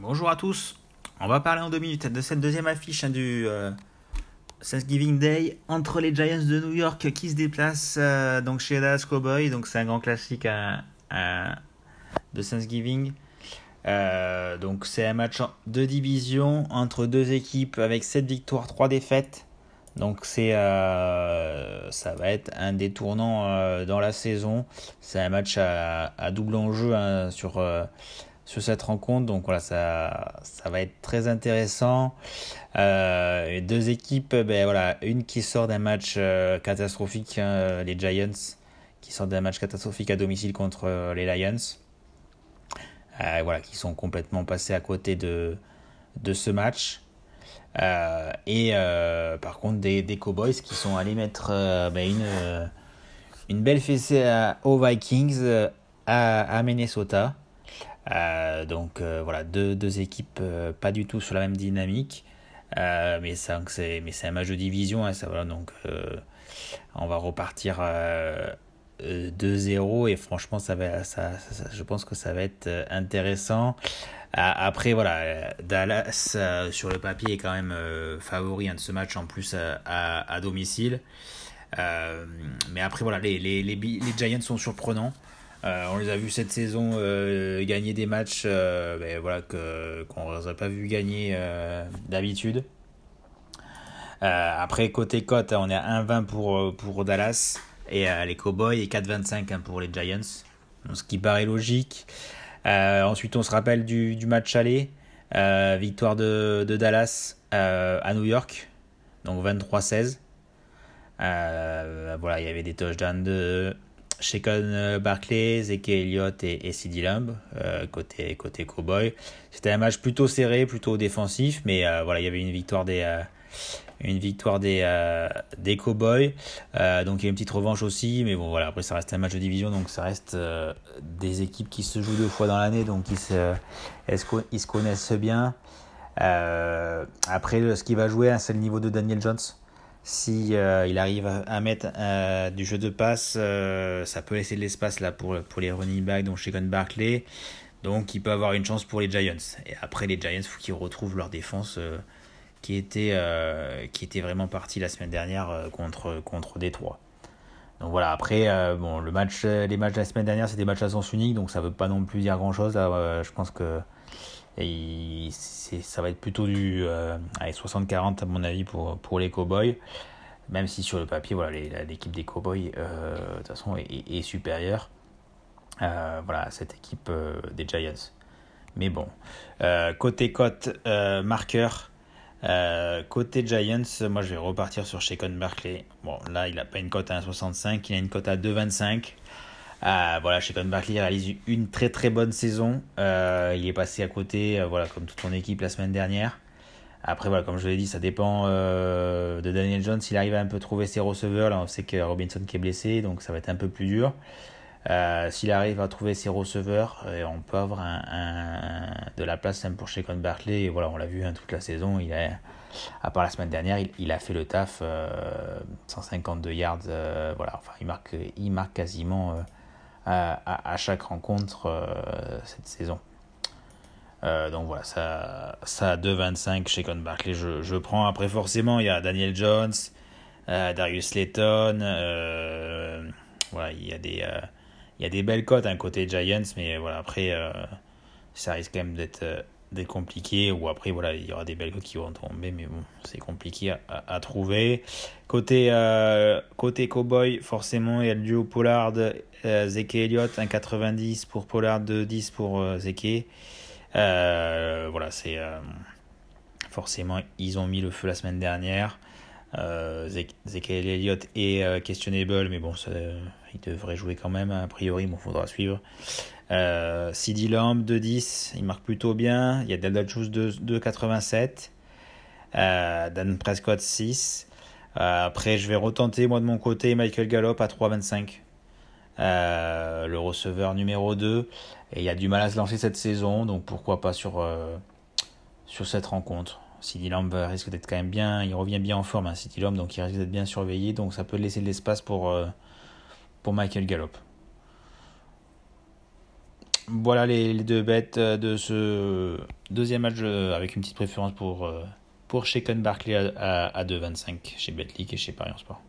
Bonjour à tous, on va parler en deux minutes de cette deuxième affiche hein, du euh, Thanksgiving Day entre les Giants de New York qui se déplacent euh, donc chez Dallas Cowboys, donc c'est un grand classique de Thanksgiving. Euh, donc c'est un match de division entre deux équipes avec 7 victoires, 3 défaites. Donc c'est ça va être un des tournants dans la saison. C'est un match à, double enjeu sur sur cette rencontre. Donc voilà, ça, ça va être très intéressant. Euh, deux équipes, ben voilà, une qui sort d'un match euh, catastrophique, hein, les Giants, qui sortent d'un match catastrophique à domicile contre euh, les Lions. voilà, qui sont complètement passés à côté de, de ce match. et par contre, des, Cowboys qui sont allés mettre ben une, une belle fessée aux Vikings à, Minnesota. Euh, donc euh, voilà, deux, deux équipes euh, pas du tout sur la même dynamique. mais c'est mais c'est un match de division, hein, ça, voilà, donc on va repartir 2-0 et franchement ça va, ça, je pense que ça va être intéressant. Après voilà, Dallas sur le papier est quand même favori hein, de ce match en plus à, à, domicile. mais après voilà, les, les, les, Giants sont surprenants. Euh, on les a vus cette saison euh, gagner des matchs euh, ben, voilà, que, qu'on ne les a pas vus gagner d'habitude. après, côté cote, on est à 1,20 pour, pour Dallas et les Cowboys et 4,25 hein, pour les Giants. ce qui paraît logique. ensuite, on se rappelle du, du match aller. victoire de, de Dallas à New York. Donc 23-16. voilà, il y avait des touchdowns de Shekon euh, Barclay, Zeke Elliott et, et CD Lamb euh, côté côté Cowboy. C'était un match plutôt serré, plutôt défensif, mais euh, voilà, il y avait une victoire des une victoire des des Cowboys. donc il y a une petite revanche aussi, mais bon voilà, après ça reste un match de division, donc ça reste des équipes qui se jouent deux fois dans l'année, donc ils se connaissent bien. après, ce qui va jouer, hein, c'est le niveau de Daniel Jones. Si euh, il arrive à, mettre euh, du jeu de passe, euh, ça peut laisser de l'espace là pour, pour les running backs, donc Shaquan Barkley. Donc il peut avoir une chance pour les Giants. Et après les Giants, il faut qu'ils retrouvent leur défense qui, était, qui était vraiment partie la semaine dernière contre, contre Détroit. Donc voilà, après, bon, le match, les matchs de la semaine dernière, c'était des matchs à sens unique, donc ça ne veut pas non plus dire grand-chose. je pense que et ça va être plutôt du 60-40 à mon avis pour, pour les Cowboys. Même si sur le papier, voilà, l'équipe des Cowboys euh, de toute façon est, supérieure euh, voilà, cette équipe euh, des Giants. Mais bon, côté cote marqueur, côté Giants, moi je vais repartir sur Shekon Barkley. Bon, là il n'a pas une cote à 1,65, il a une cote à 2,25. Euh, voilà, Shekon Barkley réalise une très très bonne saison. Euh, il est passé à côté, euh, voilà, comme toute son équipe la semaine dernière. Après, voilà, comme je l'ai dit, ça dépend de Daniel Jones. S'il arrive à un peu trouver ses receveurs, là, on sait que Robinson qui est blessé, donc ça va être un peu plus dur. S'il arrive à trouver ses receveurs, on peut avoir de la place même pour Shekon Barkley. Et voilà, on l'a vu hein, toute la saison. Il a, à part la semaine dernière, il, a fait le taf. 152 yards, voilà, enfin, il marque, il marque quasiment à, chaque rencontre euh, cette saison. Euh, donc voilà, ça, ça a 2,25 chez Con Barkley, je, prends. Après, forcément, il y a Daniel Jones, euh, Darius Layton. voilà, il y a des, il y a des belles cotes un côté Giants, mais voilà, après, ça risque quand même d'être des compliqué ou après voilà il y aura des belles cotes qui vont tomber mais bon c'est compliqué à, trouver. Côté euh, côté cowboy forcément il y a le duo Pollard euh, Zeke Elliott 1,90 pour Pollard 2,10 pour euh, Zeke. Euh, voilà c'est euh, forcément ils ont mis le feu la semaine dernière euh, Elliott est questionable mais bon il devrait jouer quand même a priori bon faudra suivre euh, CD Lamb 2-10, il marque plutôt bien. Il y a Delta Juice 2,87. Euh, Dan Prescott 6. Euh, après, je vais retenter moi de mon côté Michael Gallup à 3,25. Euh, le receveur numéro 2. Et il a du mal à se lancer cette saison, donc pourquoi pas sur, euh, sur cette rencontre. CD Lamb risque d'être quand même bien, il revient bien en forme, hein, CD Lamb, donc il risque d'être bien surveillé, donc ça peut laisser de l'espace pour, pour Michael Gallup. Voilà les, deux bêtes de ce deuxième match avec une petite préférence pour, pour Barkley à, à, à 2,25 chez Betclic et chez Paris en Sport.